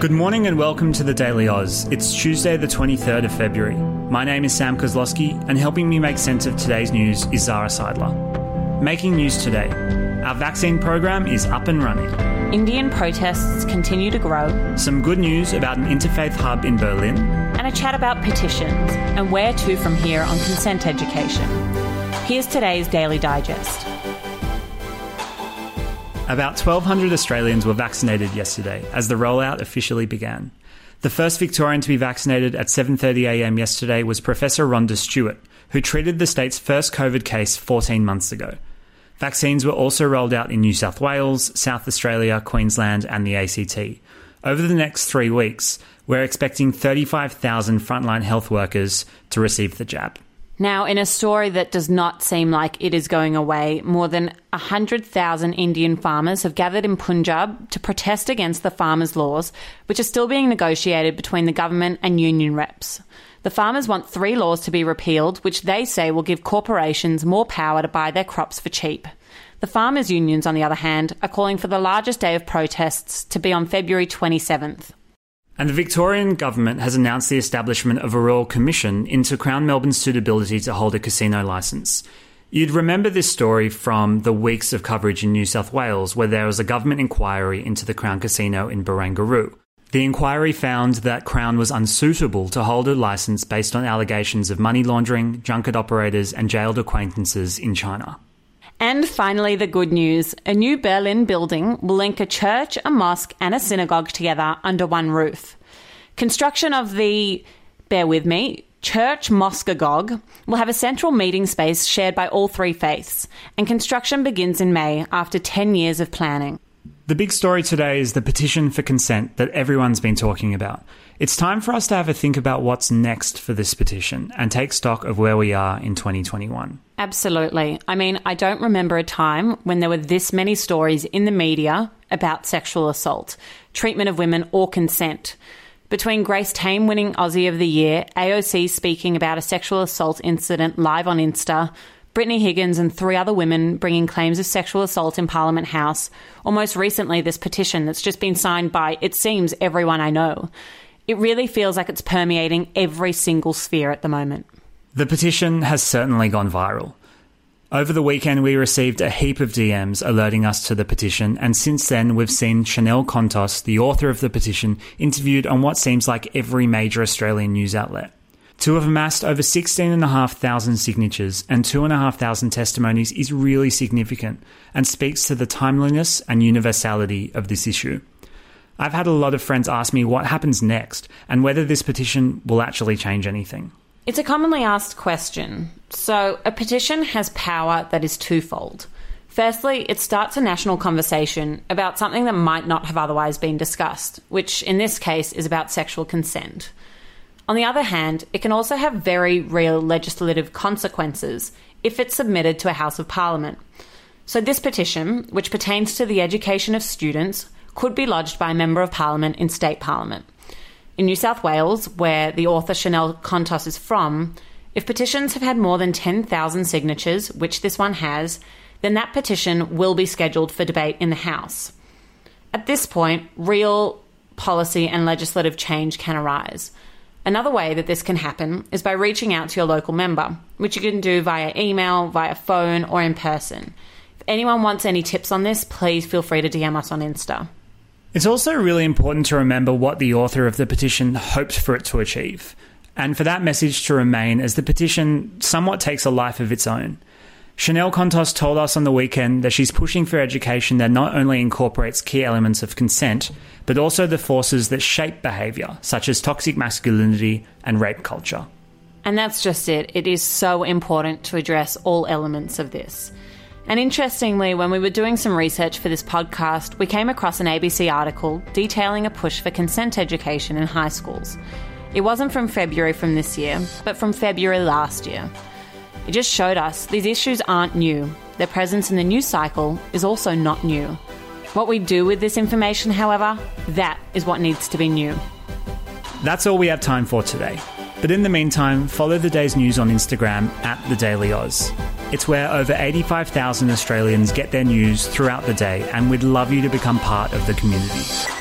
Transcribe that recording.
Good morning and welcome to the Daily Aus. It's Tuesday, the 23rd of February. My name is Sam Koslowski, and helping me make sense of today's news is Zara Seidler. Making news today our vaccine program is up and running. Indian protests continue to grow. Some good news about an interfaith hub in Berlin. And a chat about petitions and where to from here on consent education. Here's today's Daily Digest. About 1,200 Australians were vaccinated yesterday as the rollout officially began. The first Victorian to be vaccinated at 7.30am yesterday was Professor Rhonda Stuart, who treated the state's first COVID case 14 months ago. Vaccines were also rolled out in New South Wales, South Australia, Queensland, and the ACT. Over the next three weeks, we're expecting 35,000 frontline health workers to receive the jab. Now, in a story that does not seem like it is going away, more than 100,000 Indian farmers have gathered in Punjab to protest against the farmers' laws, which are still being negotiated between the government and union reps. The farmers want three laws to be repealed, which they say will give corporations more power to buy their crops for cheap. The farmers' unions, on the other hand, are calling for the largest day of protests to be on February 27th. And the Victorian government has announced the establishment of a royal commission into Crown Melbourne's suitability to hold a casino licence. You'd remember this story from the weeks of coverage in New South Wales, where there was a government inquiry into the Crown Casino in Barangaroo. The inquiry found that Crown was unsuitable to hold a licence based on allegations of money laundering, junket operators, and jailed acquaintances in China. And finally, the good news a new Berlin building will link a church, a mosque, and a synagogue together under one roof. Construction of the, bear with me, Church Moscagogue will have a central meeting space shared by all three faiths, and construction begins in May after 10 years of planning. The big story today is the petition for consent that everyone's been talking about. It's time for us to have a think about what's next for this petition and take stock of where we are in 2021. Absolutely. I mean, I don't remember a time when there were this many stories in the media about sexual assault, treatment of women, or consent. Between Grace Tame winning Aussie of the Year, AOC speaking about a sexual assault incident live on Insta, Brittany Higgins and three other women bringing claims of sexual assault in Parliament House, or most recently, this petition that's just been signed by, it seems, everyone I know. It really feels like it's permeating every single sphere at the moment. The petition has certainly gone viral. Over the weekend, we received a heap of DMs alerting us to the petition, and since then, we've seen Chanel Contos, the author of the petition, interviewed on what seems like every major Australian news outlet. To have amassed over 16,500 signatures and 2,500 testimonies is really significant and speaks to the timeliness and universality of this issue. I've had a lot of friends ask me what happens next and whether this petition will actually change anything. It's a commonly asked question. So, a petition has power that is twofold. Firstly, it starts a national conversation about something that might not have otherwise been discussed, which in this case is about sexual consent. On the other hand, it can also have very real legislative consequences if it's submitted to a House of Parliament. So, this petition, which pertains to the education of students, could be lodged by a Member of Parliament in State Parliament. In New South Wales, where the author Chanel Contos is from, if petitions have had more than 10,000 signatures, which this one has, then that petition will be scheduled for debate in the House. At this point, real policy and legislative change can arise. Another way that this can happen is by reaching out to your local member, which you can do via email, via phone, or in person. If anyone wants any tips on this, please feel free to DM us on Insta. It's also really important to remember what the author of the petition hoped for it to achieve, and for that message to remain as the petition somewhat takes a life of its own. Chanel Contos told us on the weekend that she's pushing for education that not only incorporates key elements of consent, but also the forces that shape behaviour, such as toxic masculinity and rape culture. And that's just it. It is so important to address all elements of this. And interestingly, when we were doing some research for this podcast, we came across an ABC article detailing a push for consent education in high schools. It wasn't from February from this year, but from February last year. It just showed us these issues aren't new. Their presence in the news cycle is also not new. What we do with this information, however, that is what needs to be new. That's all we have time for today. But in the meantime, follow the day's news on Instagram at The Daily Aus. It's where over 85,000 Australians get their news throughout the day, and we'd love you to become part of the community.